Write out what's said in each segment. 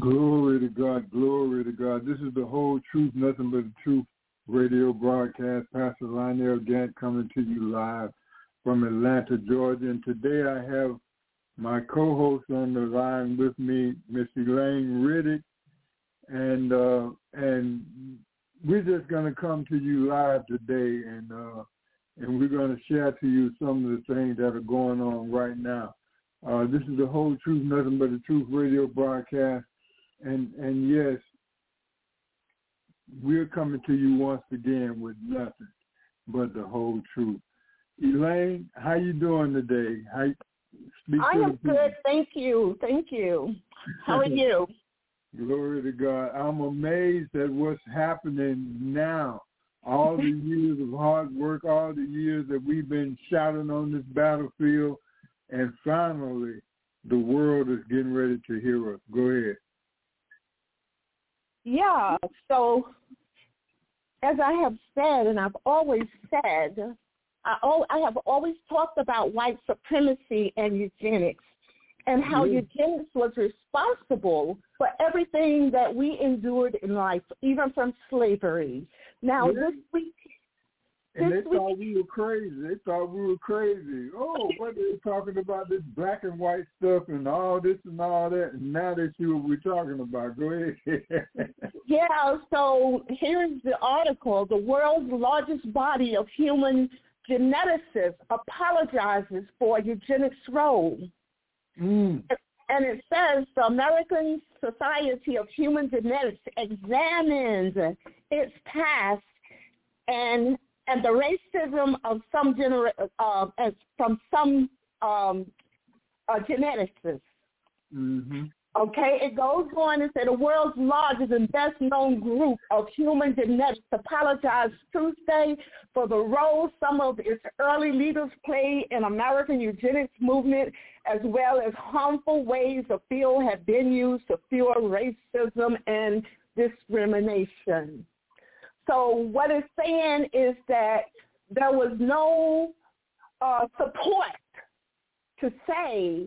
Glory to God, glory to God. This is the whole truth, nothing but the truth radio broadcast. Pastor Lionel Gantt coming to you live from Atlanta, Georgia. And today I have my co-host on the line with me, Miss Elaine Riddick. And uh, and we're just gonna come to you live today and uh, and we're gonna share to you some of the things that are going on right now. Uh, this is the whole truth, nothing but the truth radio broadcast and and yes, we're coming to you once again with nothing but the whole truth. Elaine, how you doing today? How I am good, thank you, thank you. How are you? Glory to God. I'm amazed at what's happening now. All the years of hard work, all the years that we've been shouting on this battlefield, and finally the world is getting ready to hear us. Go ahead. Yeah, so as I have said, and I've always said, I, al- I have always talked about white supremacy and eugenics and how Yeah. eugenics was responsible for everything that we endured in life, even from slavery. Now, Yeah. this week, And they thought we were crazy. They thought we were crazy. Oh, what are they talking about this black and white stuff and all this and all that. And now they see what we're talking about. Go ahead. Yeah, so here's the article. The world's largest body of human geneticists apologizes for eugenics' role. mm. And it says the American Society of Human Genetics examines its past and and the racism of some genera- uh, as from some um, uh, geneticists. Mm-hmm. Okay, it goes on and said the world's largest and best known group of human genetics apologized Tuesday for the role some of its early leaders played in American eugenics movement as well as harmful ways the field have been used to fuel racism and discrimination. So what it's saying is that there was no uh, support to say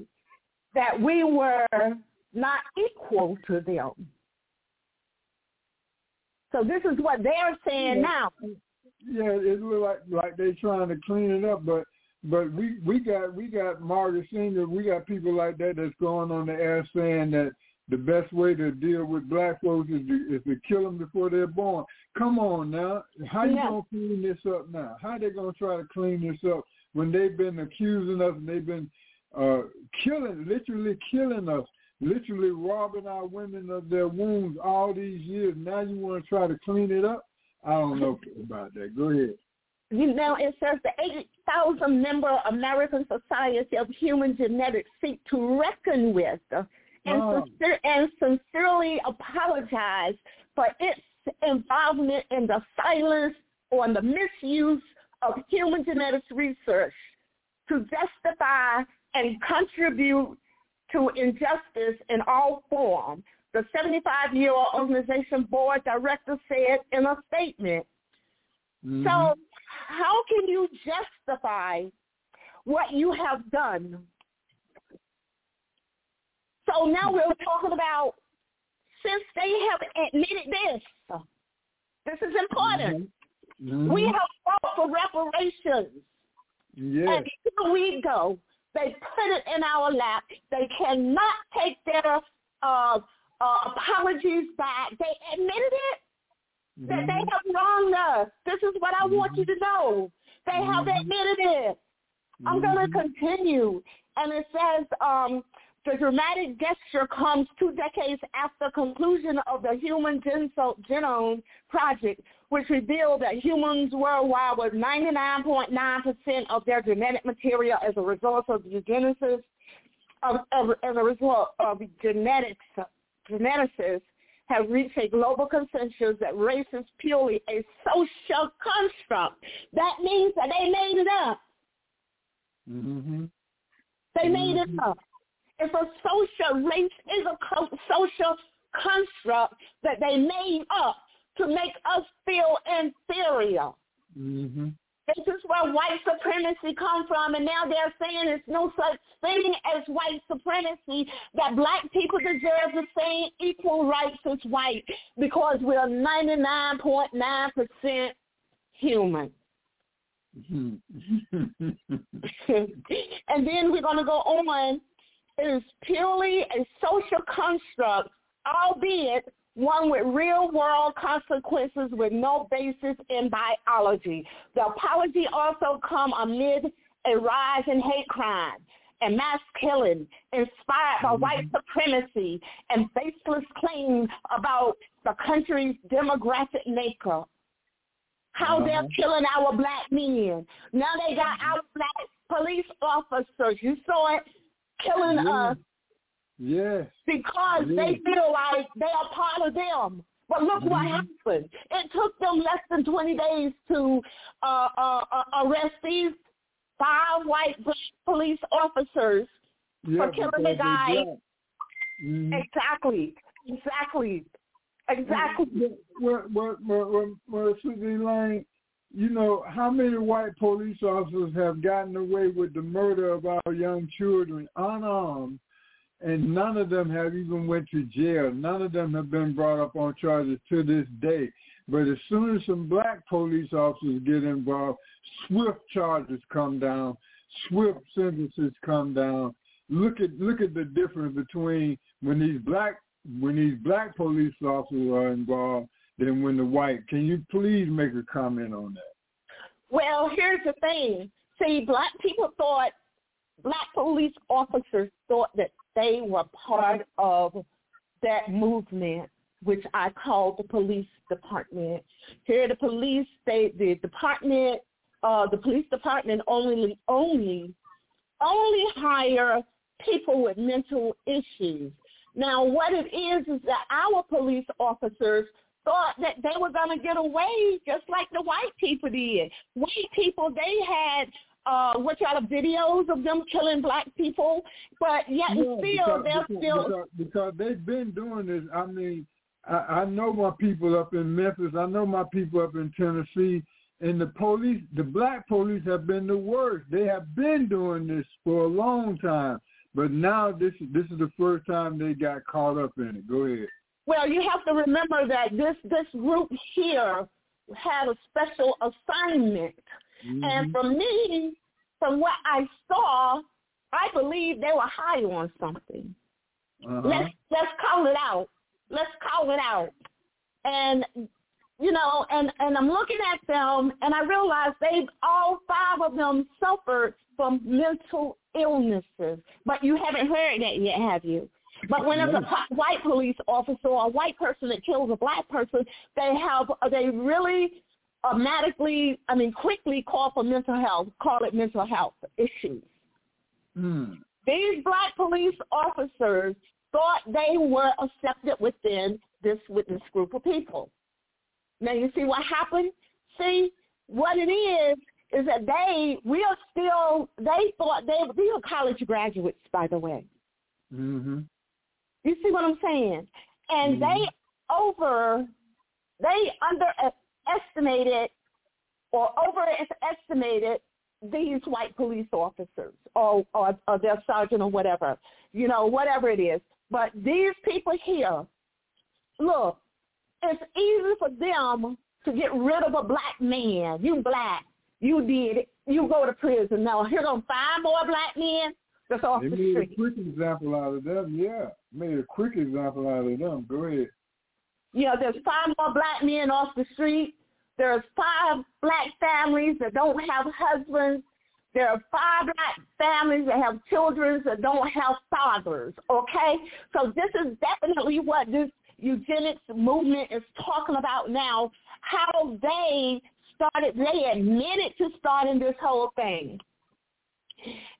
that we were not equal to them. So this is what they're saying now. Yeah, it look like like they're trying to clean it up, but but we we got we got Margaret Sanger, we got people like that that's going on the air saying that the best way to deal with black folks is to, is to kill them before they're born. Come on now, how you gonna clean this up now? How they gonna try to clean this up when they've been accusing us and they've been uh killing, literally killing us, literally robbing our women of their wombs all these years. Now you want to try to clean it up? I don't know about that. Go ahead. You know, it says the 8,000 member American Society of Human Genetics seek to reckon with and, Oh. and sincerely apologize for its involvement in the silence on the misuse of human genetics research to justify and contribute to injustice in all forms. The 75-year-old organization board director said in a statement. Mhm. So how can you justify what you have done? So now we're talking about since they have admitted this, this is important. Mhm. We have fought for reparations. yes. And here we go. They put it in our lap. They cannot take their uh, uh, apologies back. They admitted it that Mhm. they have wronged us. This is what I want you to know. They have Mhm. admitted it. I'm going to continue. And it says, um, the dramatic gesture comes two decades after conclusion of the Human Genome Project, which revealed that humans worldwide was 99.9% of their genetic material as a result of eugenesis, of, of, as a result of genetics, geneticists have reached a global consensus that race is purely a social construct. That means that they made it up. Mm-hmm. They made it up. It's a social race is a co- social construct that they made up to make us feel inferior. Mm-hmm. This is where white supremacy comes from, and now they're saying there's no such thing as white supremacy, that black people deserve the same equal rights as white because we're 99.9% human. Mm-hmm. and then we're going to go on. Is purely a social construct, albeit one with real-world consequences with no basis in biology. The apology also come amid a rise in hate crime and mass killing inspired by white supremacy and baseless claims about the country's demographic makeup. How they're Uh-huh. killing our black men. Now they got our black police officers. You saw it killing us Yes. because they feel like they are part of them. But look what Mhm. happened. It took them less than 20 days to uh, uh, uh, arrest these five white black police officers. Yeah, killing the guy. Mhm. Exactly. Exactly. Exactly. Well, well, well, well, well, Susie Lane, you know, how many white police officers have gotten away with the murder of our young children unarmed, and none of them have even went to jail. None of them have been brought up on charges to this day. But as soon as some black police officers get involved, swift charges come down, swift sentences come down. Look at look at the difference between when these black when these black police officers are involved than when the white. Can you please make a comment on that? Well, here's the thing. See, black people thought, black police officers thought that they were part of that movement, which I call the police department. Here, the police, they, the department, uh, the police department only, only, only hire people with mental issues. Now, what it is is that our police officers thought that they were going to get away just like the white people did. White people, they had uh, what y'all videos of them killing black people, but yet and still because, they're because, still because, because they've been doing this. I mean, I, I know my people up in Memphis. I know my people up in Tennessee. And the police, the black police have been the worst. They have been doing this for a long time. But now this this is the first time they got caught up in it. Go ahead. Well, you have to remember that this this group here had a special assignment, Mm-hmm. and for me, from what I saw, I believe they were high on something. uh-huh. Let's let's call it out. Let's call it out. And you know, and and I'm looking at them, and I realize they all five of them suffered from mental illnesses. But you haven't heard that yet, have you? But when it's a white police officer or a white person that kills a black person, they have they really automatically, I mean, quickly call for mental health, call it mental health issues. Hmm. These black police officers thought they were accepted within this witness group of people. Now you see what happened? See, what it is is that they we are still they thought they these are college graduates by the way. Mm-hmm. You see what I'm saying? And Mhm. they over they underestimated or overestimated these white police officers or, or, or their sergeant or whatever, you know, whatever it is. But these people here, look, it's easy for them to get rid of a black man. You black. You did it. You go to prison. Now, here come five more black men that's off They the made a quick example out of them. Yeah, made a quick example out of them. Go ahead. You know, there's five more black men off the street. There's five black families that don't have husbands. There are five black families that have children that don't have fathers, okay? So this is definitely what this eugenics movement is talking about now. how they started, they admitted to starting this whole thing.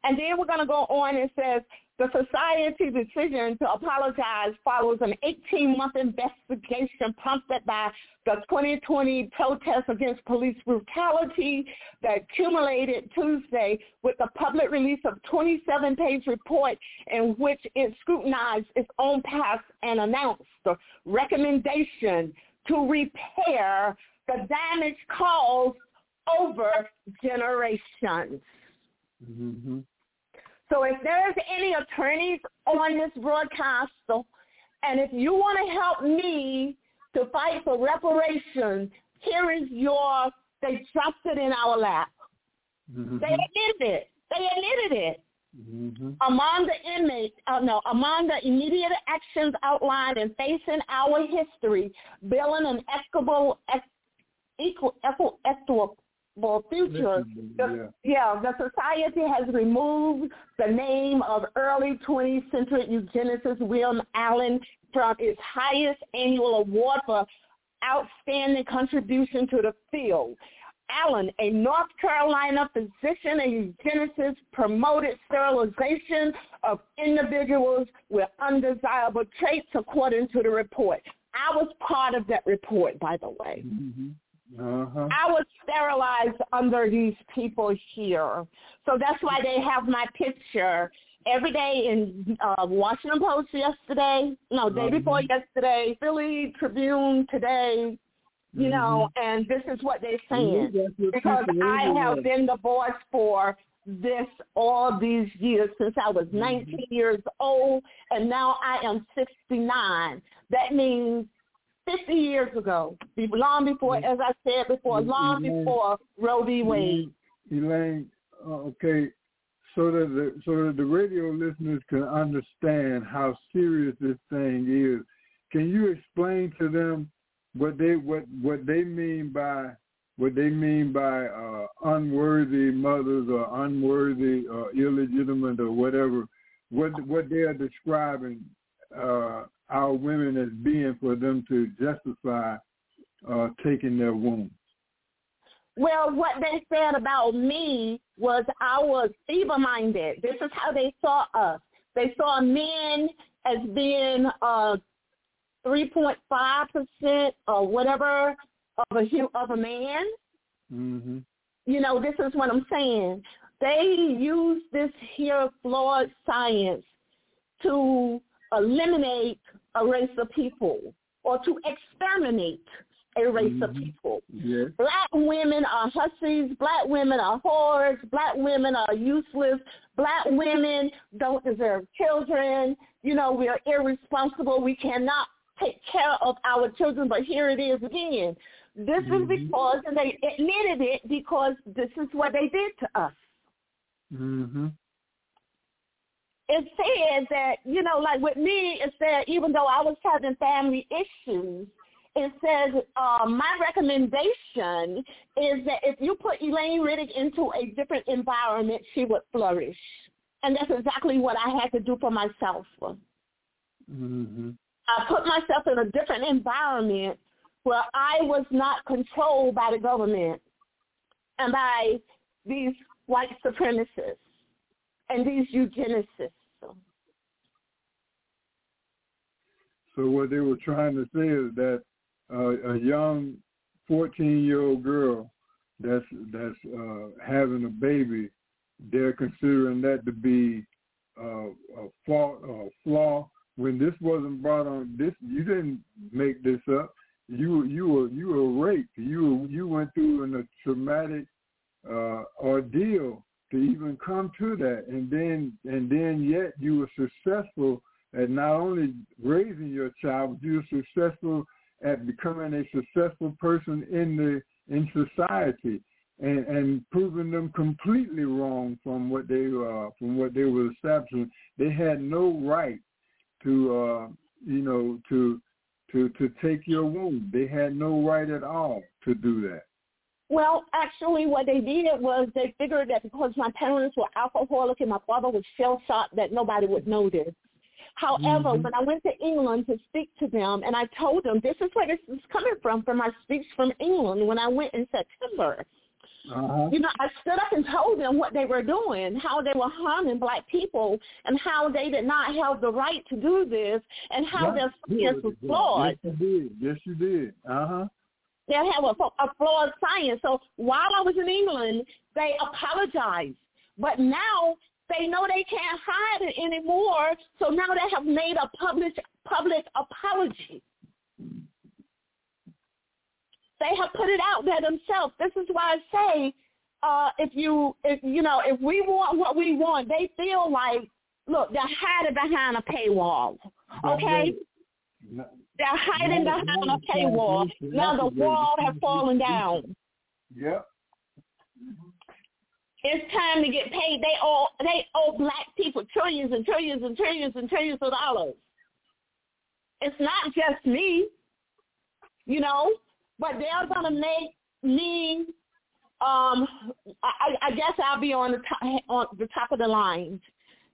And then we're going to go on and says, the society's decision to apologize follows an 18-month investigation prompted by the 2020 protests against police brutality that accumulated Tuesday with the public release of 27-page report in which it scrutinized its own past and announced the recommendation to repair the damage caused over generations. Mm-hmm. So if there's any attorneys on this broadcast, and if you want to help me to fight for reparations, here is your, they dropped it in our lap. Mm-hmm. They admitted it. They admitted it. Mm-hmm. Among the inmates, uh, no, among the immediate actions outlined in facing our history, building an equitable, equal, equal, equitable future, the, yeah. yeah, the society has removed the name of early 20th century eugenicist William Allan from its highest annual award for outstanding contribution to the field. Allan, a North Carolina physician and eugenicist, promoted sterilization of individuals with undesirable traits according to the report. I was part of that report, by the way. Mm-hmm. Uh-huh. I was sterilized under these people here. So that's why they have my picture every day in uh, Washington Post yesterday, no, day Mhm. before yesterday, Philly Tribune today, you know, and this is what they're saying. Your Because I have been the voice for this all these years since I was 19 years old, and now I am 69. That means 50 years ago, long before, as I said before, long before Roe v. Wade. Elaine, uh, okay, so that the so that the radio listeners can understand how serious this thing is, can you explain to them what they what what they mean by what they mean by uh, unworthy mothers or unworthy or illegitimate or whatever, what what they are describing uh, our women as being for them to justify uh, taking their wombs. Well, what they said about me was I was feeble-minded. This is how they saw us. They saw men as being uh, 3.5% or whatever of a of a man. hmm You know, this is what I'm saying. They use this here flawed science to eliminate a race of people or to exterminate a race of Mhm. people. Yes. Black women are hussies. Black women are whores. Black women are useless. Black women don't deserve children. You know, we are irresponsible. We cannot take care of our children. But here it is again. This is Mhm. because, and they admitted it because this is what they did to us. hmm It says that, you know, like with me, it said even though I was having family issues, it says uh, my recommendation is that if you put Elaine Riddick into a different environment, she would flourish. And that's exactly what I had to do for myself. hmm I put myself in a different environment where I was not controlled by the government and by these white supremacists and these eugenicists. So what they were trying to say is that uh, a young 14-year-old girl that's that's uh, having a baby, they're considering that to be uh, a or a flaw. When this wasn't brought on, this you didn't make this up. You you were you were raped. You you went through an, a traumatic uh, ordeal to even come to that, and then and then yet you were successful at not only raising your child, but you're successful at becoming a successful person in the in society and, and proving them completely wrong from what they uh, from what they were establishing. They had no right to uh, you know to to to take your womb. They had no right at all to do that. Well, actually, what they did was they figured that because my parents were alcoholic and my father was shell shocked, that nobody would notice. However, Mhm. when I went to England to speak to them, and I told them this is where this is coming from, from my speech from England when I went in September. Uh-huh. You know, I stood up and told them what they were doing, how they were harming black people, and how they did not have the right to do this, and how their science was flawed. Yes, you did. Yes, you did. Uh-huh. They have a, a flawed science. So while I was in England, they apologized. But now they know they can't hide it anymore. So now they have made a public public apology. They have put it out there themselves. This is why I say, uh, if you if you know if we want what we want, they feel like look they're hiding behind a paywall. Okay, No, they're hiding No, behind no, a paywall. no, Now the wall has fallen down. Yep. It's time to get paid. They owe they owe black people trillions and trillions and trillions and trillions of dollars. It's not just me, you know, but they're gonna make me. Um, I, I guess I'll be on the top, on the top of the line,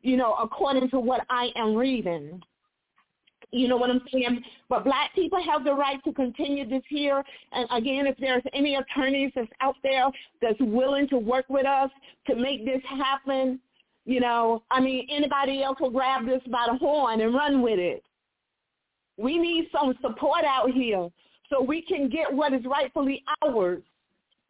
you know, according to what I am reading. You know what I'm saying? But black people have the right to continue this here. And again, if there's any attorneys that's out there that's willing to work with us to make this happen, you know, I mean, anybody else will grab this by the horn and run with it. We need some support out here so we can get what is rightfully ours.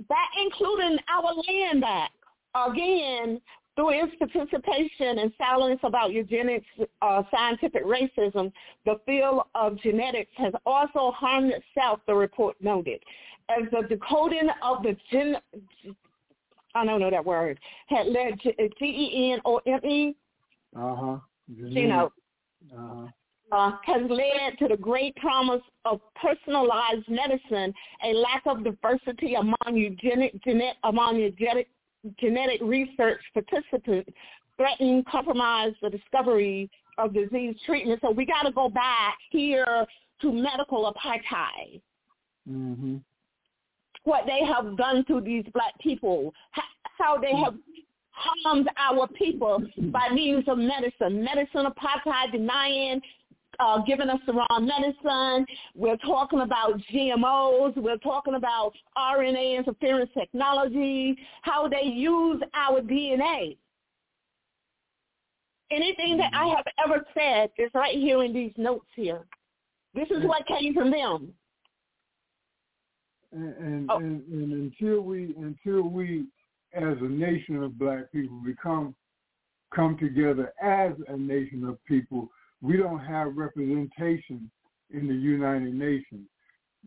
That including our land back. Again, through its participation and silence about eugenics, uh, scientific racism, the field of genetics has also harmed itself, the report noted. As the decoding of the gen, I don't know that word, had led to G-E-N-O-M-E, Uh-huh. you know, Uh-huh. uh, has led to the great promise of personalized medicine, a lack of diversity among eugenic, genet, among eugenic, genetic research participants, threaten compromise the discovery of disease treatment. So we got to go back here to medical apartheid. Mm-hmm. What they have done to these black people, how they have harmed our people by means of medicine, medicine apartheid, denying uh, giving us the wrong medicine. We're talking about GMOs. We're talking about RNA interference technology, how they use our DNA. Anything that I have ever said is right here in these notes here. This is what came from them. And, and, Oh. and, and until we until we as a nation of black people become come together as a nation of people, we don't have representation in the United Nations.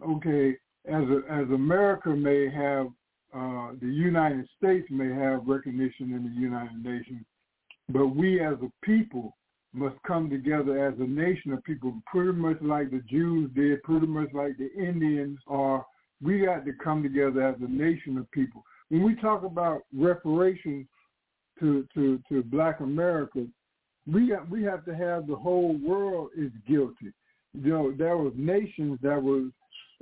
Okay, as a, as America may have uh, the United States may have recognition in the United Nations, but we as a people must come together as a nation of people, pretty much like the Jews did, pretty much like the Indians are. We got to come together as a nation of people. When we talk about reparations to to to Black America, we got, we have to have the whole world is guilty. You know, there was nations that was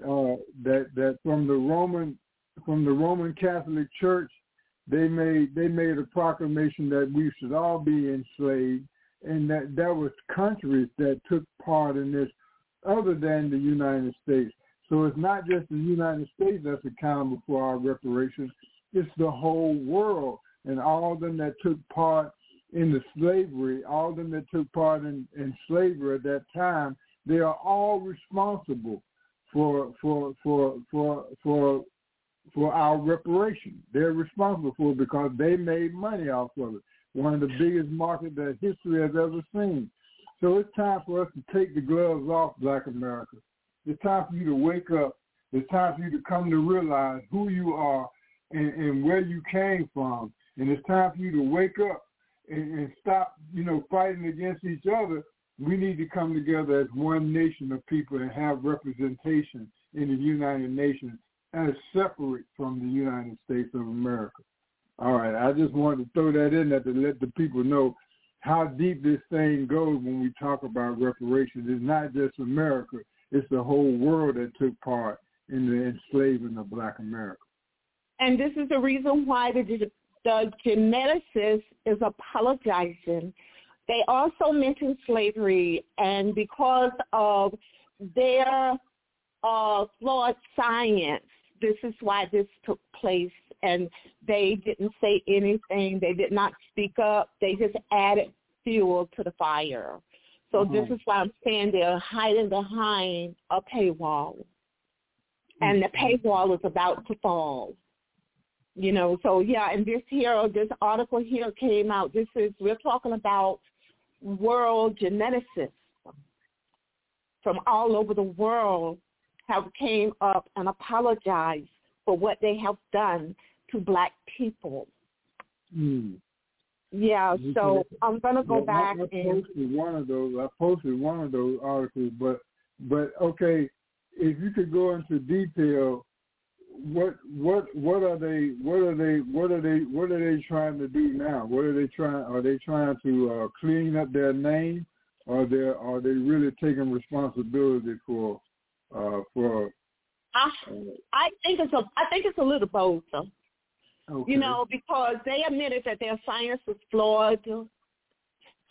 uh, that that from the Roman from the Roman Catholic Church, they made they made a proclamation that we should all be enslaved, and that there was countries that took part in this, other than the United States. So it's not just the United States that's accountable for our reparations; it's the whole world and all of them that took part in the slavery, all of them that took part in, in slavery at that time, they are all responsible for for for for for for our reparation. They're responsible for it because they made money off of it. One of the biggest markets that history has ever seen. So it's time for us to take the gloves off, Black America. It's time for you to wake up. It's time for you to come to realize who you are and, and where you came from. And it's time for you to wake up and, and stop, you know, fighting against each other. We need to come together as one nation of people and have representation in the United Nations as separate from the United States of America. All right, I just wanted to throw that in there to let the people know how deep this thing goes when we talk about reparations. It's not just America; it's the whole world that took part in the enslaving of Black America. And this is the reason why the, the geneticist is apologizing they also mentioned slavery, and because of their uh, flawed science, this is why this took place. And they didn't say anything. They did not speak up. They just added fuel to the fire. So Uh-huh. this is why I'm saying they're hiding behind a paywall. And the paywall is about to fall. You know, so yeah, and this here, this article here came out. This is, we're talking about world geneticists from all over the world have came up and apologized for what they have done to black people. Mm. Yeah, so I'm gonna go Well, back I, I and posted one of those. I posted one of those articles, but but okay, if you could go into detail, what what what are they what are they what are they what are they trying to do now? What are they trying? Are they trying to uh, clean up their name, or they are they really taking responsibility for uh, for? I Uh, I think it's a I think it's a little both. okay. You know, because they admitted that their science was flawed.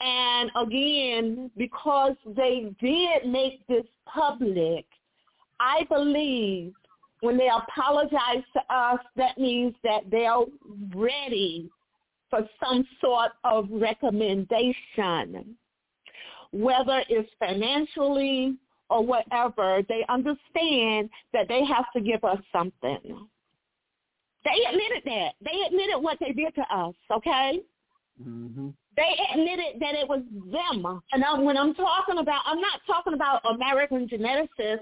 And again, because they did make this public, I believe when they apologize to us, that means that they're ready for some sort of recommendation. Whether it's financially or whatever, they understand that they have to give us something. They admitted that. They admitted what they did to us, okay? hmm They admitted that it was them. And I, when I'm talking about, I'm not talking about American geneticists.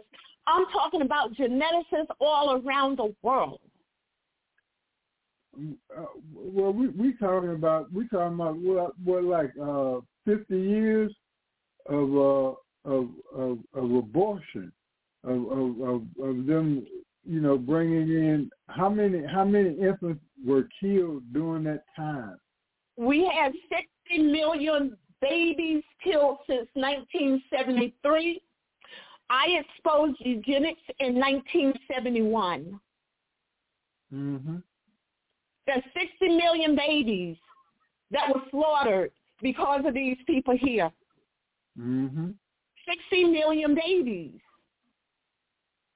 I'm talking about geneticists all around the world. Uh, well, we we talking about we talking about what what like uh fifty years of uh of of, of abortion of, of of of them you know bringing in how many how many infants were killed during that time. We had 60 million babies killed since 1973. I exposed eugenics in 1971. hmm There's 60 million babies that were slaughtered because of these people here. hmm 60 million babies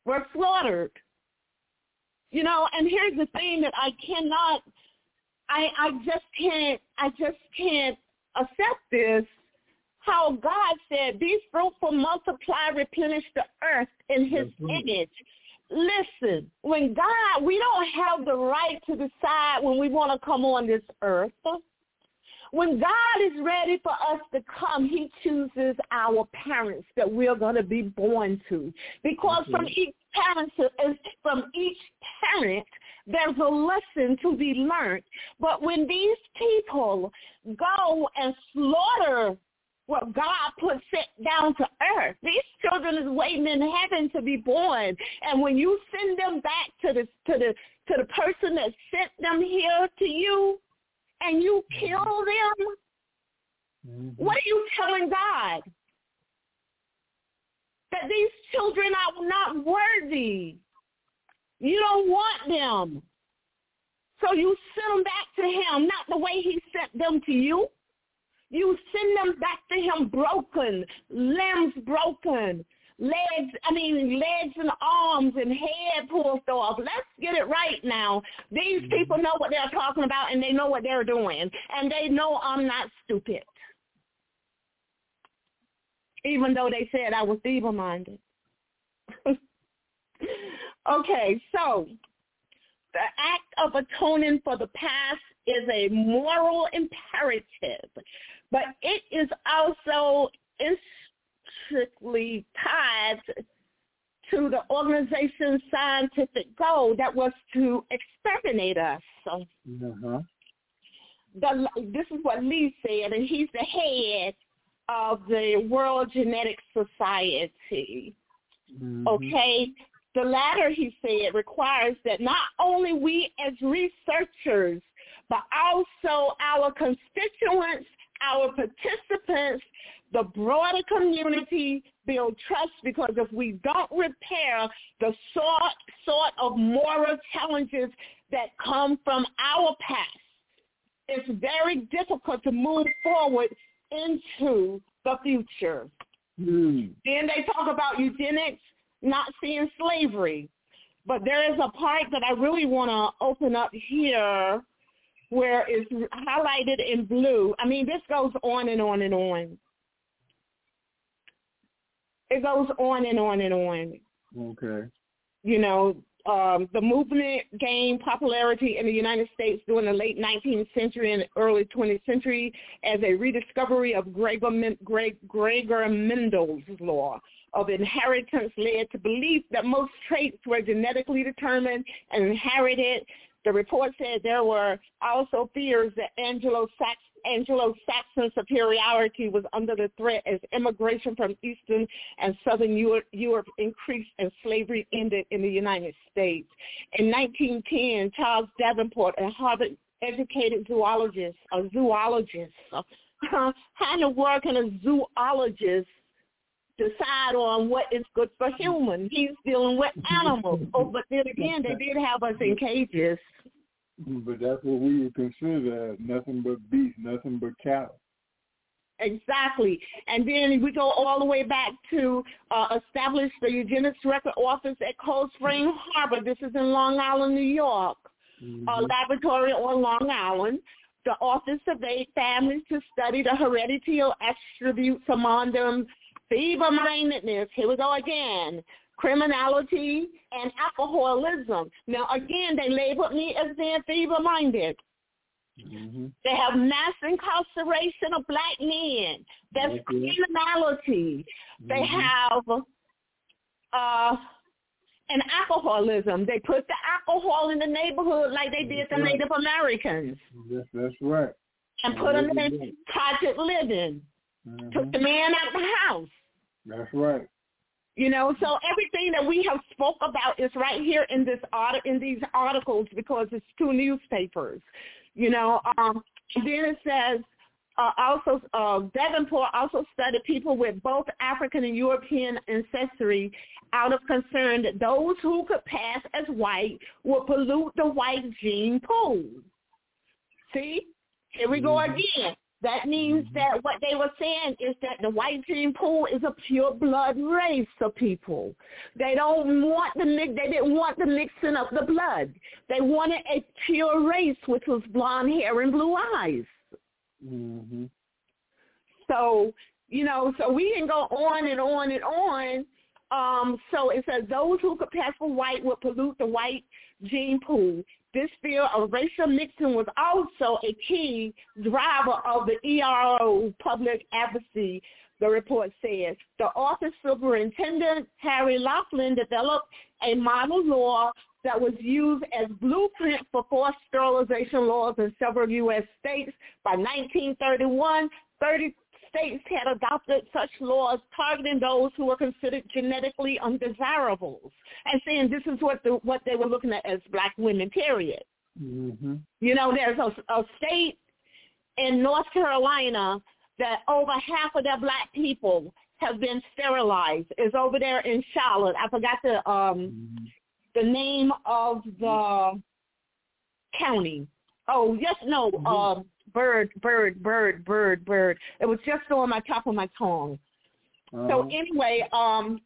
were slaughtered. You know, and here's the thing that I cannot, I, I just can't, I just can't accept this. How God said, be fruitful, multiply, replenish the earth in his image. Listen, when God, we don't have the right to decide when we want to come on this earth. When God is ready for us to come, he chooses our parents that we're going to be born to. Because from each parent, from each parent, there's a lesson to be learned. But when these people go and slaughter what God put set down to earth. These children is waiting in heaven to be born. And when you send them back to the to the to the person that sent them here to you and you kill them, hmm what are you telling God? That these children are not worthy. You don't want them. So you send them back to him, not the way he sent them to you. You send them back to him broken, limbs broken, legs, I mean, legs and arms and head pulled off. Let's get it right now. These mm-hmm. people know what they're talking about and they know what they're doing. And they know I'm not stupid. Even though they said I was feeble-minded. okay, so the act of atoning for the past is a moral imperative, but it is also intricately tied to the organization's scientific goal that was to exterminate us. Uh-huh. the, this is what Lee said, and he's the head of the World Genetic Society. Mhm. Okay? The latter, he said, requires that not only we as researchers, but also our constituents, our participants, the broader community build trust because if we don't repair the sort, sort of moral challenges that come from our past, it's very difficult to move forward into the future. Mm. Then they talk about eugenics, not seeing slavery. But there is a part that I really want to open up here where it's highlighted in blue. I mean, this goes on and on and on. It goes on and on and on. Okay. You know, um, the movement gained popularity in the United States during the late 19th century and early 20th century as a rediscovery of Gregor, Greg, Gregor Mendel's law of inheritance led to belief that most traits were genetically determined and inherited. The report said there were also fears that Anglo-Saxon Anglo-Saxon superiority was under the threat as immigration from Eastern and Southern Europe, increased and slavery ended in the United States. In 1910, Charles Davenport, a Harvard-educated zoologist, a zoologist, how in the world can a zoologist decide on what is good for mm-hmm. humans? He's dealing with mm-hmm. animals. oh, but then mm-hmm. again, they did have us in cages. But that's what we would consider as nothing but beef, nothing but cattle. Exactly. And then we go all the way back to uh, establish the eugenics record office at Cold Spring Harbor. This is in Long Island, New York. Mm-hmm. A laboratory on Long Island. The office of surveyed families to study the hereditary attributes among them, feeble-mindedness. Here we go again criminality, and alcoholism. Now, again, they labeled me as being feeble-minded. Mm-hmm. They have mass incarceration of black men. That's Okay. criminality. They Mhm. have uh, an alcoholism. They put the alcohol in the neighborhood like they did the Right. Native Americans That's, that's right. and put them in cottage living. Took Mhm. the man out of the house. That's right. You know, so everything that we have spoke about is right here in this art in these articles because it's two newspapers. You know, um, then it says uh, also uh, Davenport also studied people with both African and European ancestry out of concern that those who could pass as white would pollute the white gene pool. See, here we go Mhm. again. That means Mhm. that what they were saying is that the white gene pool is a pure blood race of people. They don't want the mix. They didn't want the mixing of the blood. They wanted a pure race, which was blonde hair and blue eyes. Mm-hmm. So you know, so we can go on and on and on. Um, so it says those who could pass for white would pollute the white gene pool. This fear of racial mixing was also a key driver of the ERO public advocacy, the report says. The office superintendent, Harry Laughlin, developed a model law that was used as blueprint for forced sterilization laws in several U.S. states. By 1931, 30 states had adopted such laws targeting those who were considered genetically undesirables and saying this is what the, what they were looking at as black women, period. Mm-hmm. You know, there's a, a state in North Carolina that over half of their black people have been sterilized. It's over there in Charlotte. I forgot the um Mm-hmm. the name of the county. Oh, yes, no, Mhm. um, bird, bird, bird, bird, bird. It was just on my top of my tongue. So Uh-huh. anyway, um,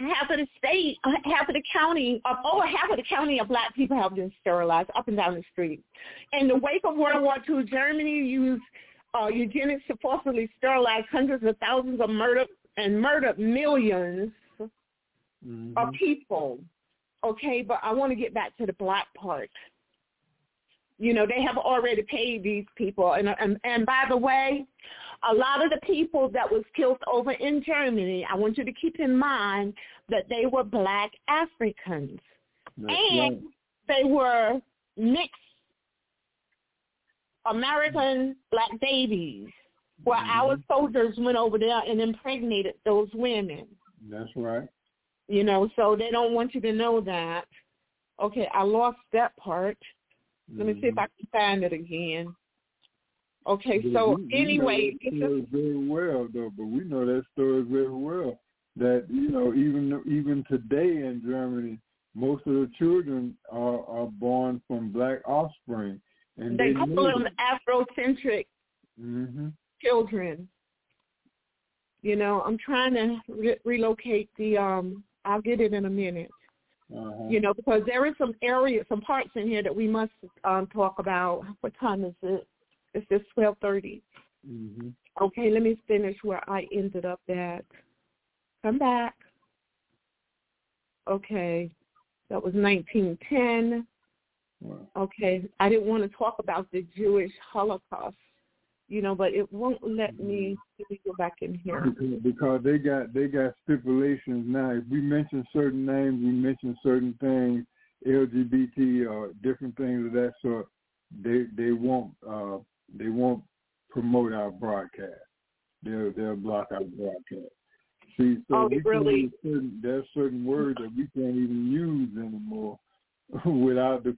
half of the state, uh, half of the county, uh, over half of the county of black people have been sterilized up and down the street. In the wake of World War II, Germany used uh, eugenics to forcibly sterilize hundreds of thousands of murdered and murdered millions Mhm. of people. Okay, but I want to get back to the black part. You know, they have already paid these people, and and, and by the way, a lot of the people that was killed over in Germany, I want you to keep in mind that they were black Africans, That's and they were mixed American black babies, where our Mhm. soldiers went over there and impregnated those women. That's right. You know, so they don't want you to know that. Okay, I lost that part. Let me see if I can find it again. Okay, But so we- we know anyway, that very well though, but we know that story very well. That you know, even even today in Germany, most of the children are are born from black offspring, and they they, call them Afrocentric hmm children. children. You know, I'm trying to re- relocate the. um I'll get it in a minute. Uh-huh. You know, because there is some areas, some parts in here that we must um talk about. What time is it? It's just twelve thirty. hmm Okay, let me finish where I ended up at. Come back. Okay, that was 1910. Wow. Okay, I didn't want to talk about the Jewish Holocaust, you know, but it won't let me. Let me go back in here. Because, they got they got stipulations now. If we mention certain names, we mention certain things, LGBT or different things of that sort. They they won't uh, they won't promote our broadcast. They'll they'll block our broadcast. See, so Oh, really? certain, there's certain words that we can't even use anymore without the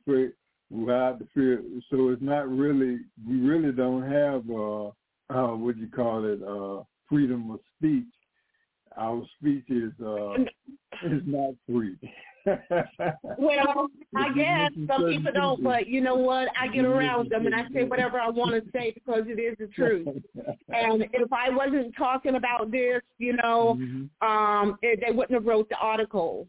without the fear. So it's not really we really don't have uh, uh what do you call it uh freedom of speech. Our speech is uh is not free. Well, I guess some people don't, but you know what? I get around them and I say whatever I want to say because it is the truth. And if I wasn't talking about this, you know, Mhm. um, it, they wouldn't have wrote the article.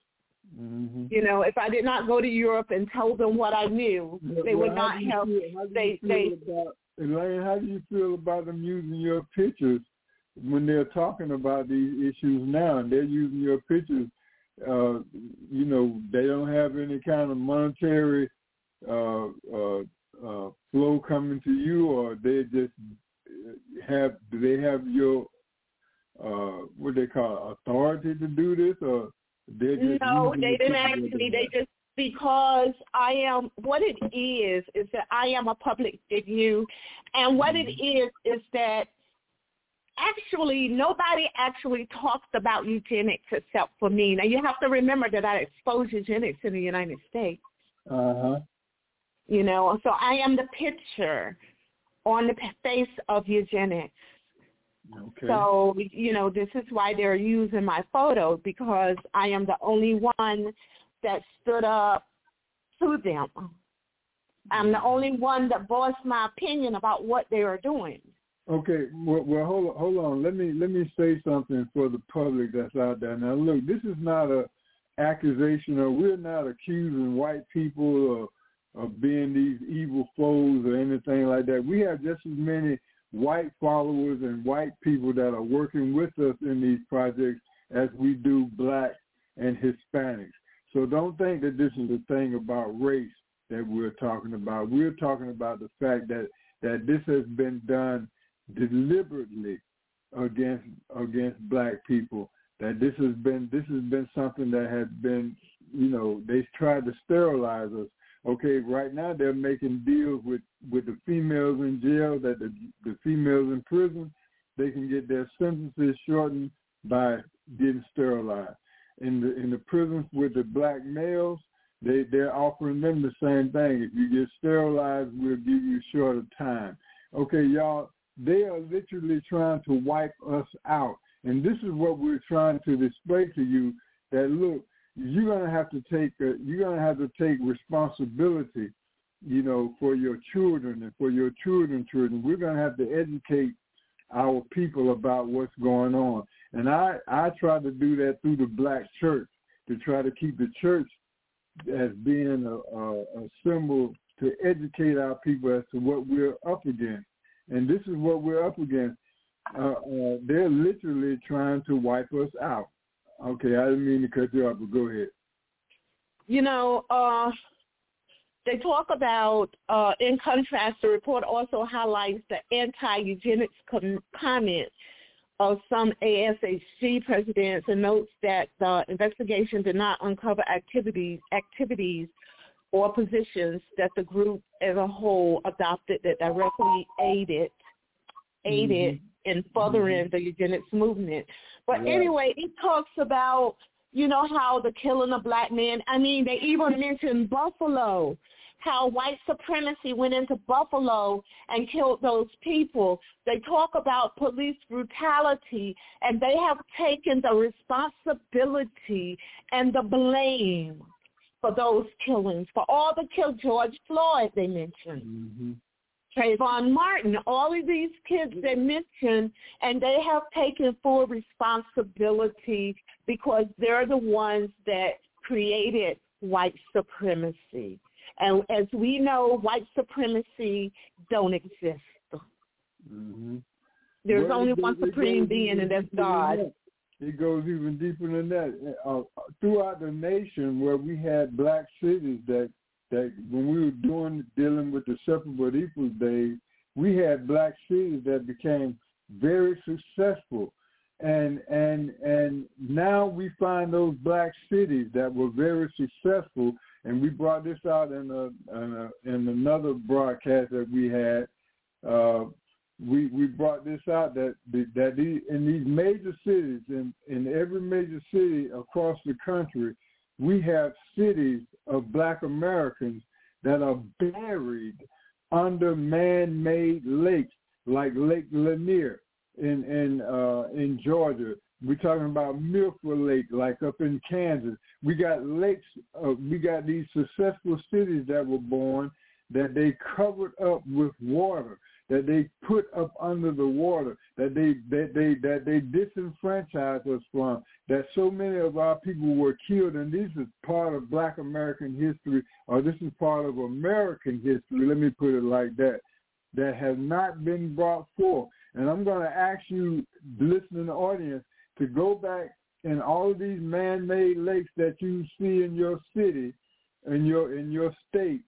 Mhm. You know, if I did not go to Europe and tell them what I knew, they Well, would not do you feel- how do you they- they- about, Elaine, how do you feel about them using your pictures when they're talking about these issues now and they're using your pictures? Uh, you know, they don't have any kind of monetary uh, uh, uh, flow coming to you, or they just have do they have your uh, what they call authority to do this, or No, they didn't actually. that They just because I am what it is is that I am a public figure, and what it is is that actually nobody actually talks about eugenics except for me. Now you have to remember that I expose eugenics in the United States. Uh huh. You know, so I am the picture on the face of eugenics. Okay. So, you know, this is why they're using my photo because I am the only one that stood up to them. I'm the only one that voiced my opinion about what they are doing. Okay, well, well, hold hold on. Let me let me say something for the public that's out there. Now, look, this is not a accusation, or we're not accusing white people of of being these evil foes or anything like that. We have just as many white followers and white people that are working with us in these projects as we do black and Hispanics. So don't think that this is a thing about race that we're talking about. We're talking about the fact that that this has been done deliberately against against black people. That this has been this has been something that has been you know they tried to sterilize us. Okay, right now they're making deals with with the females in jail that the the females in prison they can get their sentences shortened by getting sterilized. In the in the prisons with the black males, they they're offering them the same thing. If you get sterilized, we'll give you shorter time. Okay, y'all, they are literally trying to wipe us out. And this is what we're trying to display to you that look, you're gonna have to take a, you're gonna have to take responsibility, you know, for your children and for your children's children. We're gonna have to educate our people about what's going on. And I I try to do that through the black church to try to keep the church as being a, a, a symbol to educate our people as to what we're up against. And this is what we're up against. Uh, uh, they're literally trying to wipe us out. Okay, I didn't mean to cut you off, but go ahead. You know, uh, they talk about, uh, in contrast, the report also highlights the anti-eugenics com- comments of some ASHG presidents and notes that the investigation did not uncover activities activities or positions that the group as a whole adopted that directly aided aided in furthering the eugenics movement. But Right. anyway, it talks about you know how the killing of black men. I mean, they even mentioned Buffalo, how white supremacy went into Buffalo and killed those people. They talk about police brutality, and they have taken the responsibility and the blame for those killings, for all the kill George Floyd they mentioned. Mm-hmm. Trayvon Martin, all of these kids they mentioned, and they have taken full responsibility because they're the ones that created white supremacy. And as we know, white supremacy don't exist. Mm-hmm. There's Well, only one supreme being, and that's God. It goes even deeper than that. Uh, throughout the nation, where we had black cities that that when we were doing dealing with the separate but equal days, we had black cities that became very successful, and and and now we find those black cities that were very successful, and we brought this out in a in, a, in another broadcast that we had. Uh, we we brought this out that that these, in these major cities in in every major city across the country we have cities of black Americans that are buried under man-made lakes like Lake Lanier in in uh, in Georgia. We're talking about Milford Lake, like up in Kansas. We got lakes. Uh, we got these successful cities that were born that they covered up with water that they put up under the water, that they that they that they disenfranchised us from, that so many of our people were killed, and this is part of Black American history, or this is part of American history. Let me put it like that, that has not been brought forth. And I'm going to ask you, listening audience, to go back in all of these man-made lakes that you see in your city, in your in your state,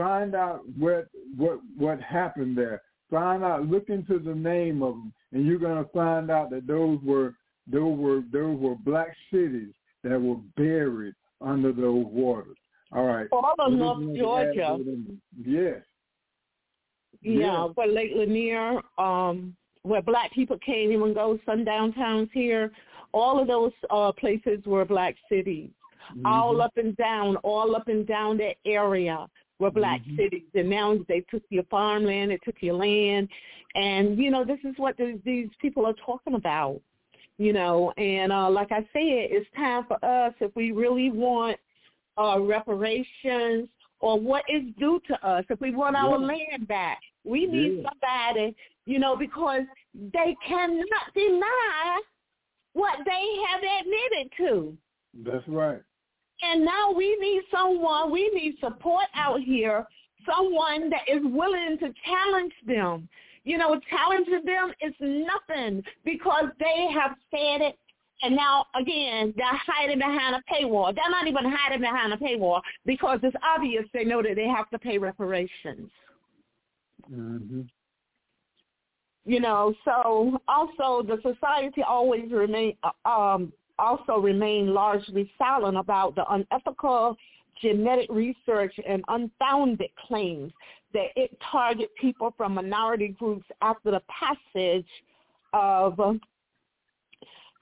Find out what what what happened there. Find out. Look into the name of them, and you're going to find out that those were those were those were black cities that were buried under those waters. All right. All of North Georgia. add to them? Yes. Yeah, Yeah. where Lake Lanier, um, where black people can't even go, sundown towns here. All of those uh, places were black cities. All Mhm. up and down, all up and down that area were black Mhm. cities. And now they took your farmland, they took your land. And, you know, this is what these, these people are talking about, you know. And uh, like I said, it's time for us, if we really want uh, reparations or what is due to us, if we want our Yeah. land back, we need Yeah. somebody, you know, because they cannot deny what they have admitted to. That's right. And now we need someone, we need support out here, someone that is willing to challenge them. You know, challenging them is nothing because they have said it. And now, again, they're hiding behind a paywall. They're not even hiding behind a paywall because it's obvious they know that they have to pay reparations. hmm You know, so also the society always remain uh, um, also remain largely silent about the unethical genetic research and unfounded claims that it target people from minority groups after the passage of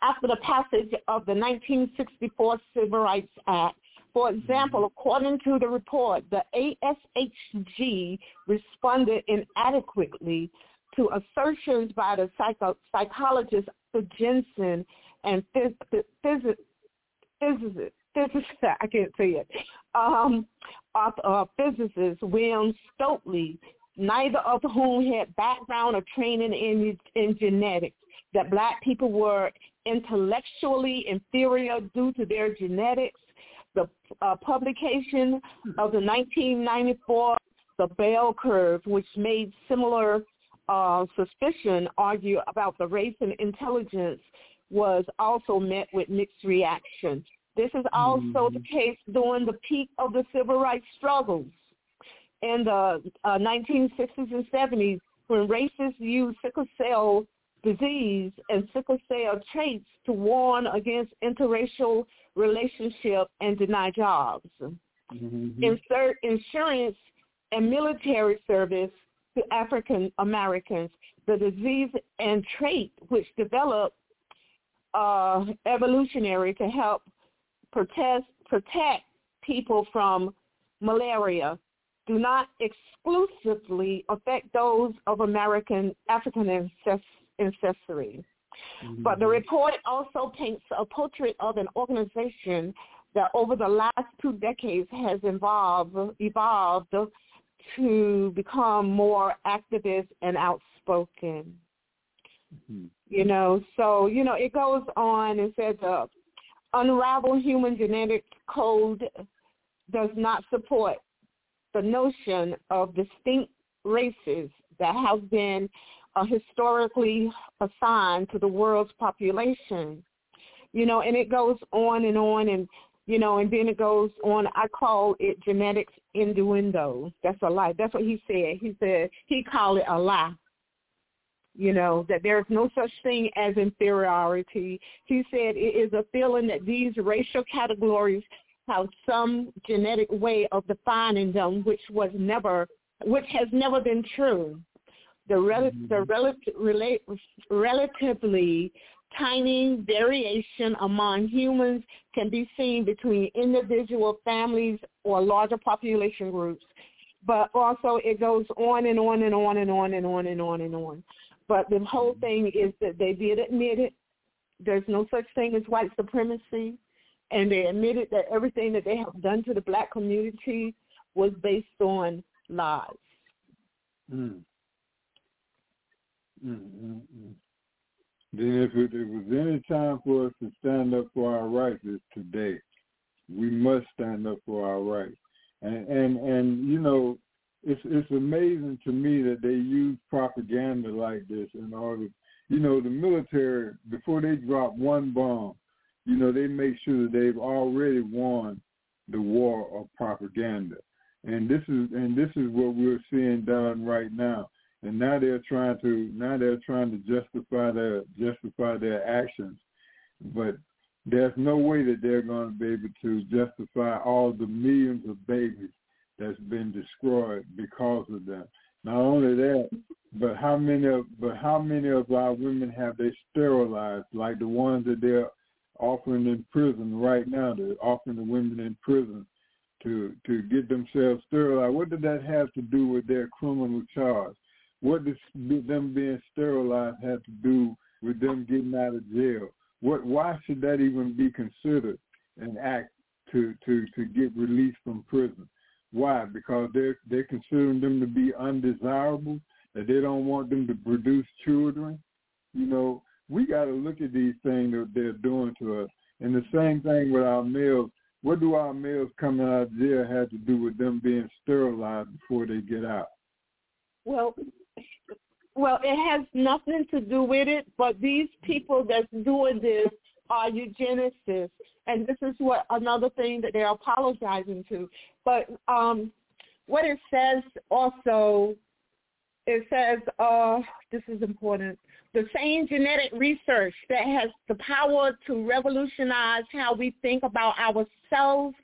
after the passage of the 1964 Civil Rights Act. For example, mm-hmm. according to the report, the ASHG responded inadequately to assertions by the psycho- psychologist Jensen and phys- phys- phys- physicist, physicist, I can't say it, um, author, uh, physicist William Shockley, neither of whom had background or training in, in genetics, that black people were intellectually inferior due to their genetics. The uh, publication of the 1994 The Bell Curve, which made similar uh, suspicion argue about the race and intelligence was also met with mixed reaction. This is also the case during the peak of the civil rights struggles in the uh, 1960s and 70s when racists used sickle cell disease and sickle cell traits to warn against interracial relationship and deny jobs. Mhm. Insert insurance and military service to African Americans, the disease and trait which developed uh, evolutionary to help protest, protect people from malaria do not exclusively affect those of American African ancest- ancestry. But the report also paints a portrait of an organization that over the last two decades has evolved, evolved to become more activist and outspoken. Mhm. You know, so you know it goes on and says uh, unravel human genetic code does not support the notion of distinct races that have been uh, historically assigned to the world's population. You know, and it goes on and on and you know, and then it goes on. I call it genetics innuendo. That's a lie. That's what he said. He said he called it a lie. You know, that there's no such thing as inferiority. He said it is a feeling that these racial categories have some genetic way of defining them, which was never, which has never been true. The, rel- mm-hmm. the rel- relate, relatively tiny variation among humans can be seen between individual families or larger population groups. But also it goes on and on and on and on and on and on and on. But the whole thing is that they did admit it. There's no such thing as white supremacy. And they admitted that everything that they have done to the black community was based on lies. Mm. Mm, mm, mm. Then if it, it was any time for us to stand up for our rights, it's today. We must stand up for our rights. And and and you know, it's it's amazing to me that they use propaganda like this in order you know, the military before they drop one bomb, you know, they make sure that they've already won the war of propaganda. And this is and this is what we're seeing done right now and now they're trying to now they're trying to justify their justify their actions, but there's no way that they're going to be able to justify all the millions of babies that's been destroyed because of them. Not only that, but how many of but how many of our women have they sterilized? Like the ones that they're offering in prison right now. They're offering the women in prison to to get themselves sterilized. What did that have to do with their criminal charge? What does them being sterilized have to do with them getting out of jail? What? Why should that even be considered an act to to to get released from prison? Why? Because they're they're considering them to be undesirable. That they don't want them to produce children. You know, we got to look at these things that they're doing to us. And the same thing with our males. What do our males coming out of jail have to do with them being sterilized before they get out? Well, well, it has nothing to do with it, but these people that's doing this are eugenicists, and this is what another thing that they're apologizing to. But um, what it says also, it says, uh, this is important, the same genetic research that has the power to revolutionize how we think about ourselves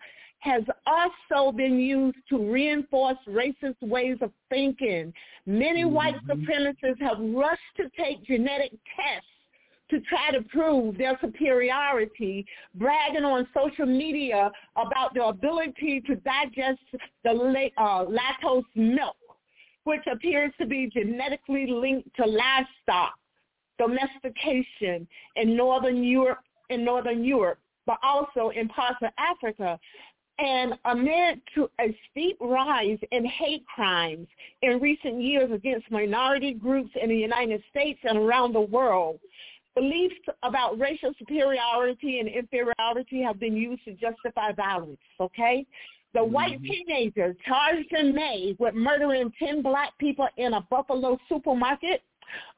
has also been used to reinforce racist ways of thinking. Many Mm-hmm. white supremacists have rushed to take genetic tests to try to prove their superiority, bragging on social media about their ability to digest the uh, lactose milk, which appears to be genetically linked to livestock domestication in northern Europe, in northern Europe, but also in parts of Africa. And amid to a steep rise in hate crimes in recent years against minority groups in the United States and around the world, beliefs about racial superiority and inferiority have been used to justify violence, okay? The mm-hmm. white teenager charged in May with murdering 10 black people in a Buffalo supermarket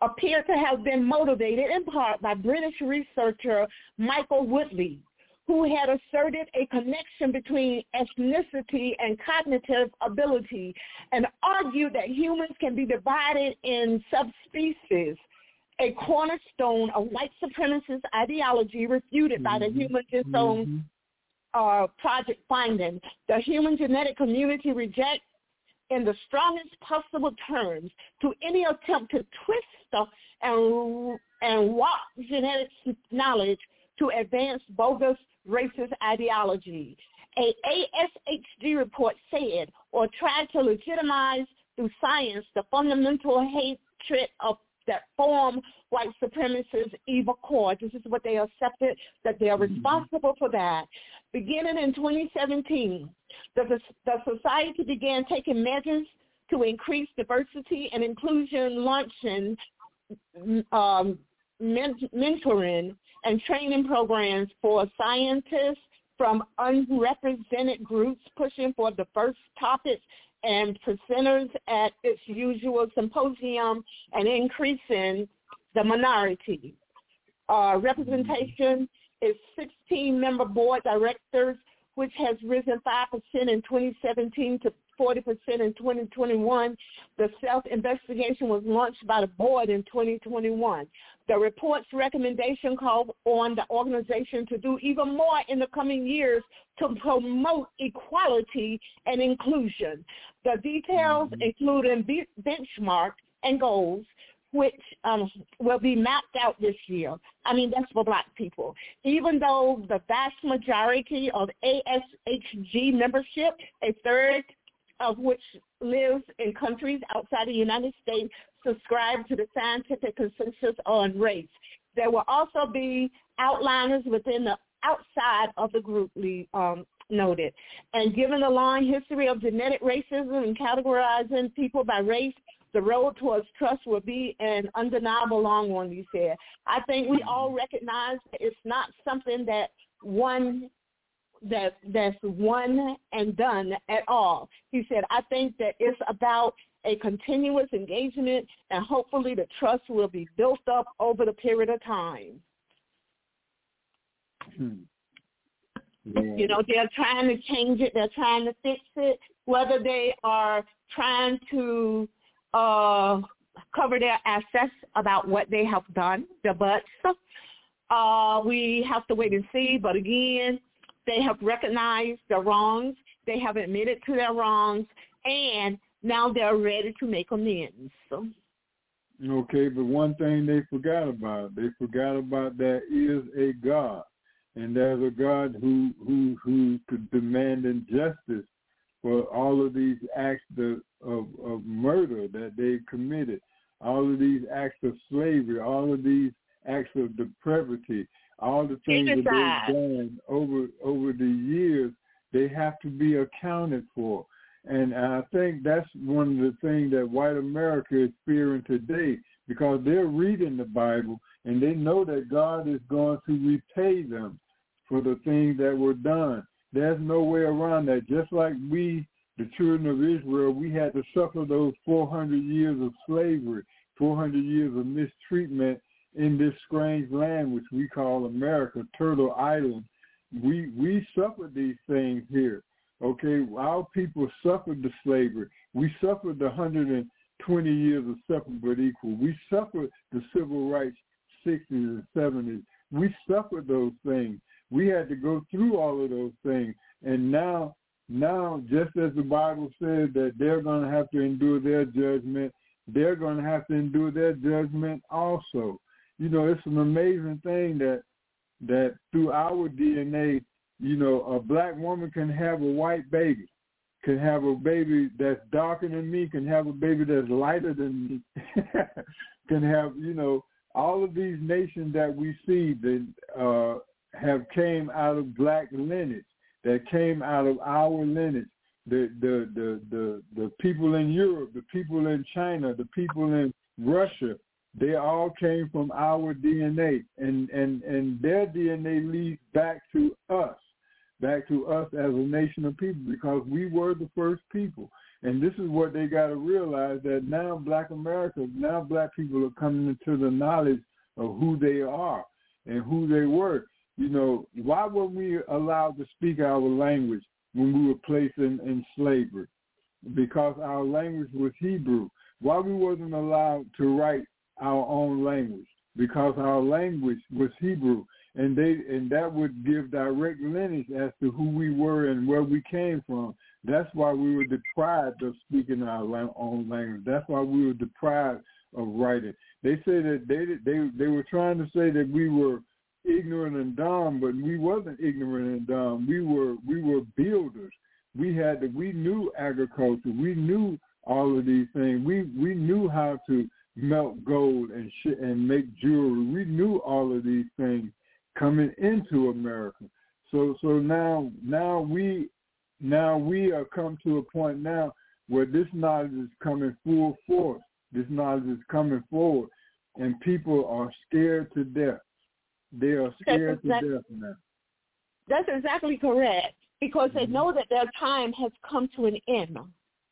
appear to have been motivated in part by British researcher Michael Woodley, who had asserted a connection between ethnicity and cognitive ability and argued that humans can be divided in subspecies, a cornerstone of white supremacist ideology refuted by the Human Genome uh, Project finding. The human genetic community rejects in the strongest possible terms to any attempt to twist and and warp genetic knowledge to advance bogus racist ideology. A ASHG report said or tried to legitimize through science the fundamental hatred of that form white supremacists' evil core. This is what they accepted, that they are responsible for that. Beginning in 2017, the, the society began taking measures to increase diversity and inclusion, launching um, men- mentoring and training programs for scientists from unrepresented groups pushing for diverse topics and presenters at its usual symposium and increasing the minority. Uh, representation is 16 member board directors, which has risen 5% in 2017 to 40% in 2021. The self-investigation was launched by the board in 2021. The report's recommendation called on the organization to do even more in the coming years to promote equality and inclusion. The details including be- benchmark and goals which um, will be mapped out this year. I mean, that's for black people. Even though the vast majority of ASHG membership, a third of which lives in countries outside the United States, subscribe to the scientific consensus on race. There will also be outliners within the outside of the group um, noted. And given the long history of genetic racism and categorizing people by race, the road towards trust will be an undeniable long one, you said. I think we all recognize that it's not something that one that that's one and done at all. He said, I think that it's about a continuous engagement and hopefully the trust will be built up over the period of time. Hmm. Yeah. You know, they're trying to change it, they're trying to fix it, whether they are trying to uh, cover their assets about what they have done, the buts. Uh, we have to wait and see. But again, they have recognized their wrongs. They have admitted to their wrongs, and now they're ready to make amends. So. Okay, but one thing they forgot about, they forgot about there is a God, and there's a God who who who could demand injustice for all of these acts of, of, of murder that they committed, all of these acts of slavery, all of these acts of depravity, all the things that they've done over over the years, they have to be accounted for. And I think that's one of the things that white America is fearing today because they're reading the Bible and they know that God is going to repay them for the things that were done. There's no way around that. Just like we, the children of Israel, we had to suffer those 400 years of slavery, 400 years of mistreatment in this strange land which we call America, Turtle Island. We we suffered these things here. Okay, our people suffered the slavery. We suffered the 120 years of separate but equal. We suffered the civil rights 60s and 70s. We suffered those things. We had to go through all of those things. And now, now, just as the Bible says that they're going to have to endure their judgment, they're going to have to endure their judgment also. You know, it's an amazing thing that that through our DNA, you know, a black woman can have a white baby, can have a baby that's darker than me, can have a baby that's lighter than me, can have, you know, all of these nations that we see that uh, have came out of black lineage, that came out of our lineage. The, the the the the people in Europe, the people in China, the people in Russia, they all came from our DNA, and and and their DNA leads back to us, back to us as a nation of people, because we were the first people. And this is what they got to realize that now Black America, now Black people are coming into the knowledge of who they are and who they were you know, why were we allowed to speak our language when we were placed in, in slavery? Because our language was Hebrew. Why we wasn't allowed to write our own language? Because our language was Hebrew, and they and that would give direct lineage as to who we were and where we came from. That's why we were deprived of speaking our own language. That's why we were deprived of writing. They say that they they they were trying to say that we were ignorant and dumb, but we wasn't ignorant and dumb. We were we were builders. We had to, we knew agriculture. We knew all of these things. We we knew how to melt gold and sh- and make jewelry. We knew all of these things coming into America. So so now now we now we are come to a point now where this knowledge is coming full force. This knowledge is coming forward, and people are scared to death. They are scared to death now. That's exactly correct because they Mhm. know that their time has come to an end.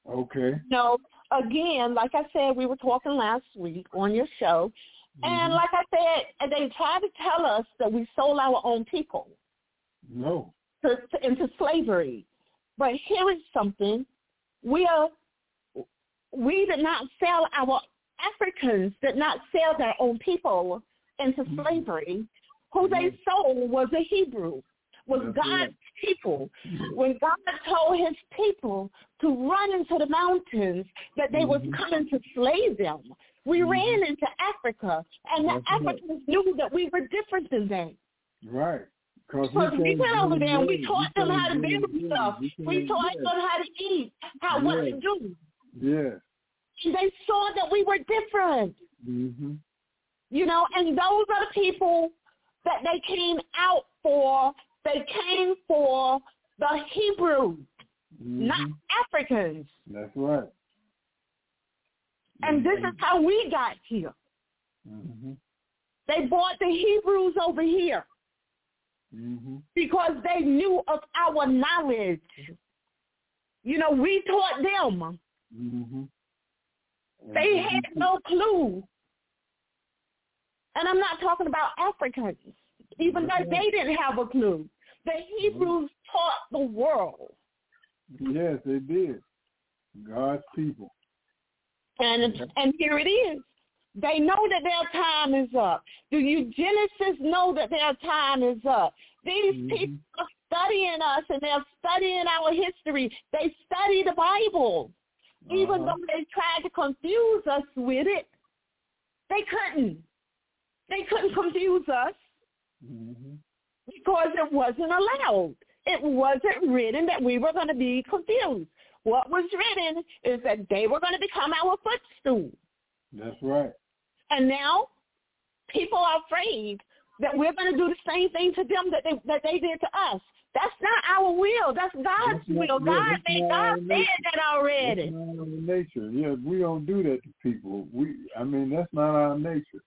Okay. No, again, like I said, we were talking last week on your show, and Mhm. like I said, and they tried to tell us that we sold our own people No. to, to, into slavery. But here is something: we are we did not sell our Africans did not sell their own people into Mhm. slavery. Who they Mhm. sold was the Hebrew, was That's God's people. When God told his people to run into the mountains, that they was Mhm. coming to slay them. We Mhm. ran into Africa, and the. Africans knew that we were different than them. Right. Cause Because we went over there and we taught them how to build stuff. We taught them how to eat, how what to do. Yeah. And they saw that we were different, Mhm. you know, and those are the people that they came out for. They came for the Hebrews, not Mhm. Africans. That's right. And this is how we got here. Mhm. They brought the Hebrews over here Mhm. because they knew of our knowledge. You know, we taught them. Mhm. They had no clue. And I'm not talking about Africans, even though they didn't have a clue. The Hebrews taught the world. Yes, they did. God's people. And and here it is. They know that their time is up. Do you Genesis know that their time is up? These Mhm. people are studying us and they're studying our history. They study the Bible. Even Uh-huh. though they tried to confuse us with it, they couldn't. They couldn't confuse us Mhm. Because it wasn't allowed. It wasn't written that we were going to be confused. What was written is that they were going to become our footstool. That's right. And now people are afraid that we're going to do the same thing to them that they, that they did to us. That's not our will. That's God's That's will. yeah, God that's made God said that That's already. not our nature. Yeah, we don't do that to people. We, I mean, that's not our nature.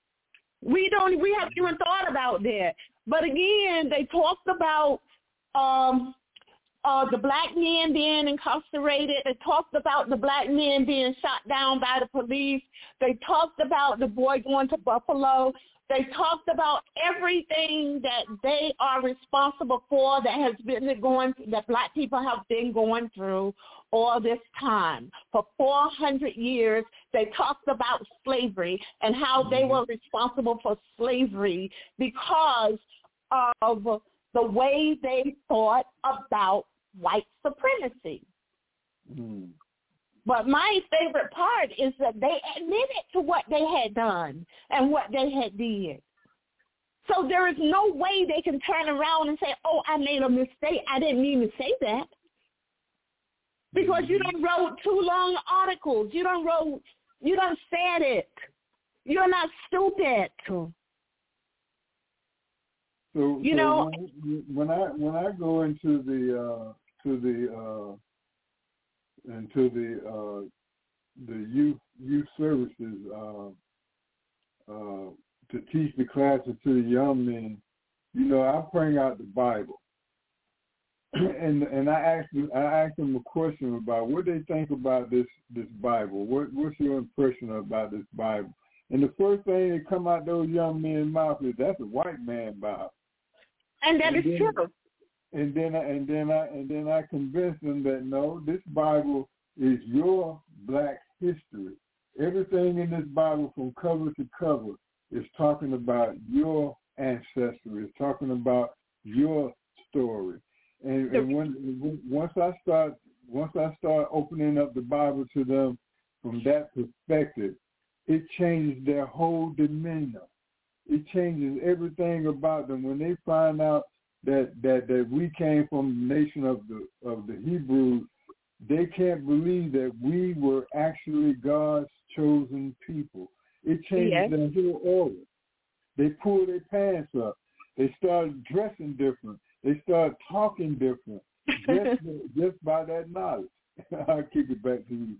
We don't. We haven't even thought about that. But again, they talked about um, uh, the black men being incarcerated. They talked about the black men being shot down by the police. They talked about the boy going to Buffalo. They talked about everything that they are responsible for that has been going that black people have been going through all this time. For 400 years, they talked about slavery and how they were responsible for slavery because of the way they thought about white supremacy. Mm. But my favorite part is that they admitted to what they had done and what they had did. So there is no way they can turn around and say, oh, I made a mistake. I didn't mean to say that. Because you don't wrote two long articles. You don't wrote, you don't said it. You're not stupid. So You so know- when, I when I go into the uh, to the uh, into the uh, the youth youth services uh, uh, to teach the classes to the young men, you know, I bring out the Bible, and and I ask them I ask them a question about what they think about this this Bible. What what's your impression about this Bible? And the first thing that come out those young men's mouth is that's a white man Bible. And that is And then- true. And then I, and then I and then I convince them that no, this Bible is your black history. Everything in this Bible from cover to cover is talking about your ancestry. It's talking about your story. And, and when, when once I start once I start opening up the Bible to them from that perspective, it changes their whole demeanor. It changes everything about them when they find out that that that we came from the nation of the of the Hebrews. They can't believe that we were actually God's chosen people. It changes Yes. their whole order. They pull their pants up. They start dressing different. They start talking different just just by that knowledge. I'll kick it back to you.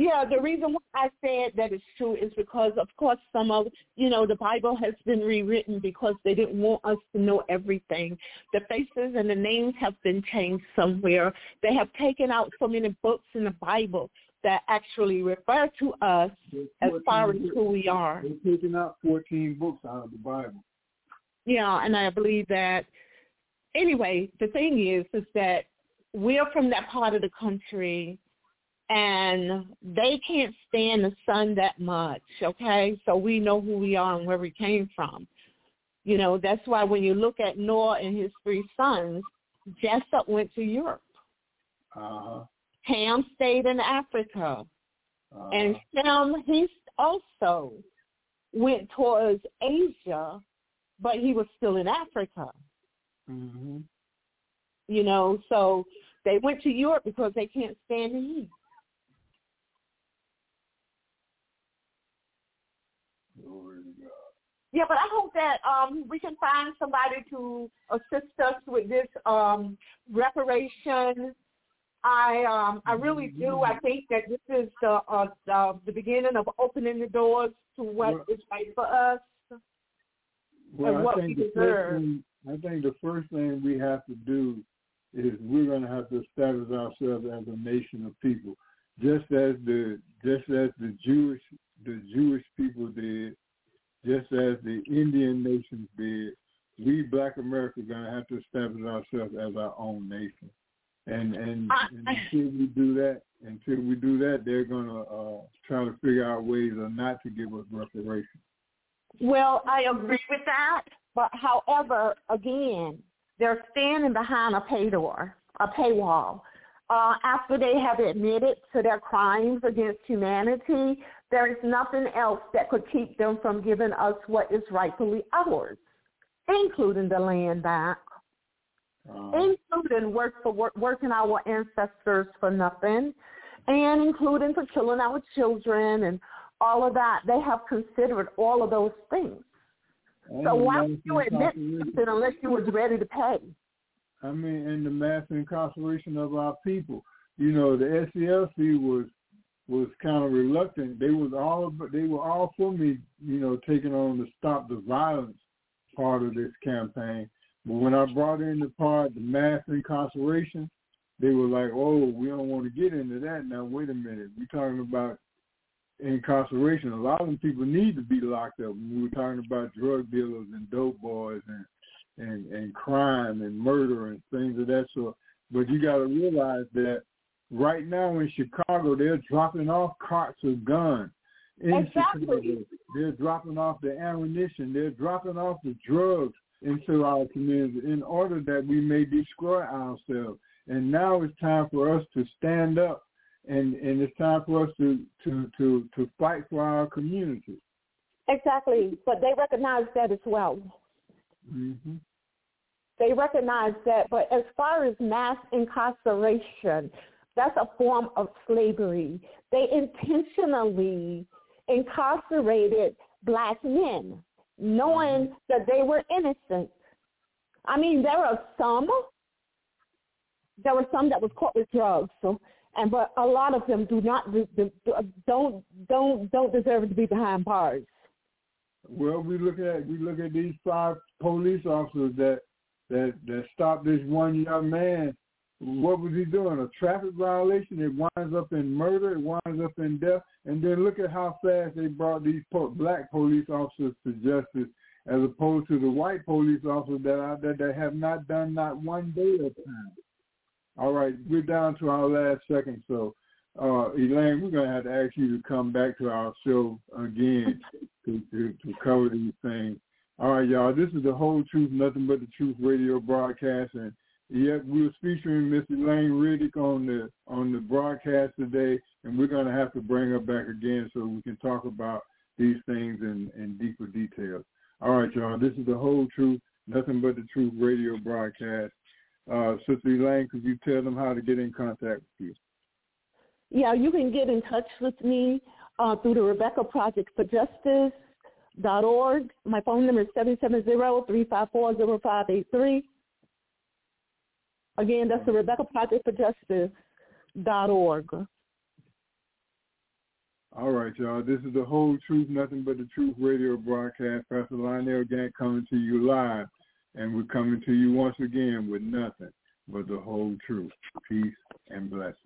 Yeah, the reason why I said that it's true is because, of course, some of, you know, the Bible has been rewritten because they didn't want us to know everything. The faces and the names have been changed somewhere. They have taken out so many books in the Bible that actually refer to us as far as who we are. They're taking out 14 books out of the Bible. Yeah, and I believe that. Anyway, the thing is, is that we're from that part of the country and they can't stand the sun that much, okay? So we know who we are and where we came from. You know, that's why when you look at Noah and his three sons, Jessup went to Europe. Uh-huh. Ham stayed in Africa. uh-huh. And Shem, he also went towards Asia, but he was still in Africa. Mm-hmm. You know, so they went to Europe because they can't stand the heat. Glory to God. Yeah, but I hope that um, we can find somebody to assist us with this um, reparation. I um, I really do. I think that this is the uh, the, the beginning of opening the doors to what Well- is right for us. Well, And I what think we deserve. thing, I think the first thing we have to do is we're going to have to establish ourselves as a nation of people, just as the just as the Jewish the Jewish people did, just as the Indian nations did. We Black America are going to have to establish ourselves as our own nation, and and, and until we do that, until we do that, they're going to uh, try to figure out ways or not to give us reparations. Well, I agree with that, but however, again, they're standing behind a pay door, a paywall. Uh, after they have admitted to their crimes against humanity, there is nothing else that could keep them from giving us what is rightfully ours, including the land back, Uh, including work for work, working our ancestors for nothing, and including for killing our children and all of that. They have considered all of those things. So why would you admit something unless you was ready to pay? I mean, in the mass incarceration of our people. You know, the SCLC was was kind of reluctant. They was all they were all for me, you know, taking on the stop the violence part of this campaign. But when I brought in the part, the mass incarceration, they were like, "Oh, we don't want to get into that." Now, wait a minute, we're talking about incarceration. A lot of them people need to be locked up. We were talking about drug dealers and dope boys and and and crime and murder and things of that sort. But you got to realize that right now in Chicago, they're dropping off carts of guns. In Exactly. Chicago, they're dropping off the ammunition. They're dropping off the drugs into our community in order that we may destroy ourselves. And now it's time for us to stand up, and and it's time for us to to to to fight for our community. Exactly, but they recognize that as well. hmm They recognize that, but as far as mass incarceration, that's a form of slavery. They intentionally incarcerated black men, knowing mm-hmm. that they were innocent. I mean, there are some, there were some that was caught with drugs, so and but a lot of them do not do, do, don't don't don't deserve to be behind bars. Well, we look at we look at these five police officers that that that stopped this one young man. What was he doing? A traffic violation. It winds up in murder. It winds up in death. And then look at how fast they brought these po- black police officers to justice, as opposed to the white police officers that are that, that have not done not one day of time. All right, we're down to our last second, so uh, Elaine, we're gonna have to ask you to come back to our show again to, to, to cover these things. All right, y'all. This is the whole truth, nothing but the truth radio broadcast, and yet we were featuring Miss Elaine Riddick on the on the broadcast today, and we're gonna have to bring her back again so we can talk about these things in, in deeper detail. All right, y'all. This is the whole truth, nothing but the truth radio broadcast. Uh, Sister Elaine, could you tell them how to get in contact with you? Yeah, you can get in touch with me uh, through the Rebecca Project for Justice dot org. My phone number is seven seven zero three five four zero five eight three. Again, that's the Rebecca Project for Justice dot org. All right, y'all. This is the whole truth, nothing but the truth radio broadcast. Pastor Lionel Gantt coming to you live, and we're coming to you once again with nothing but the whole truth. Peace and blessings.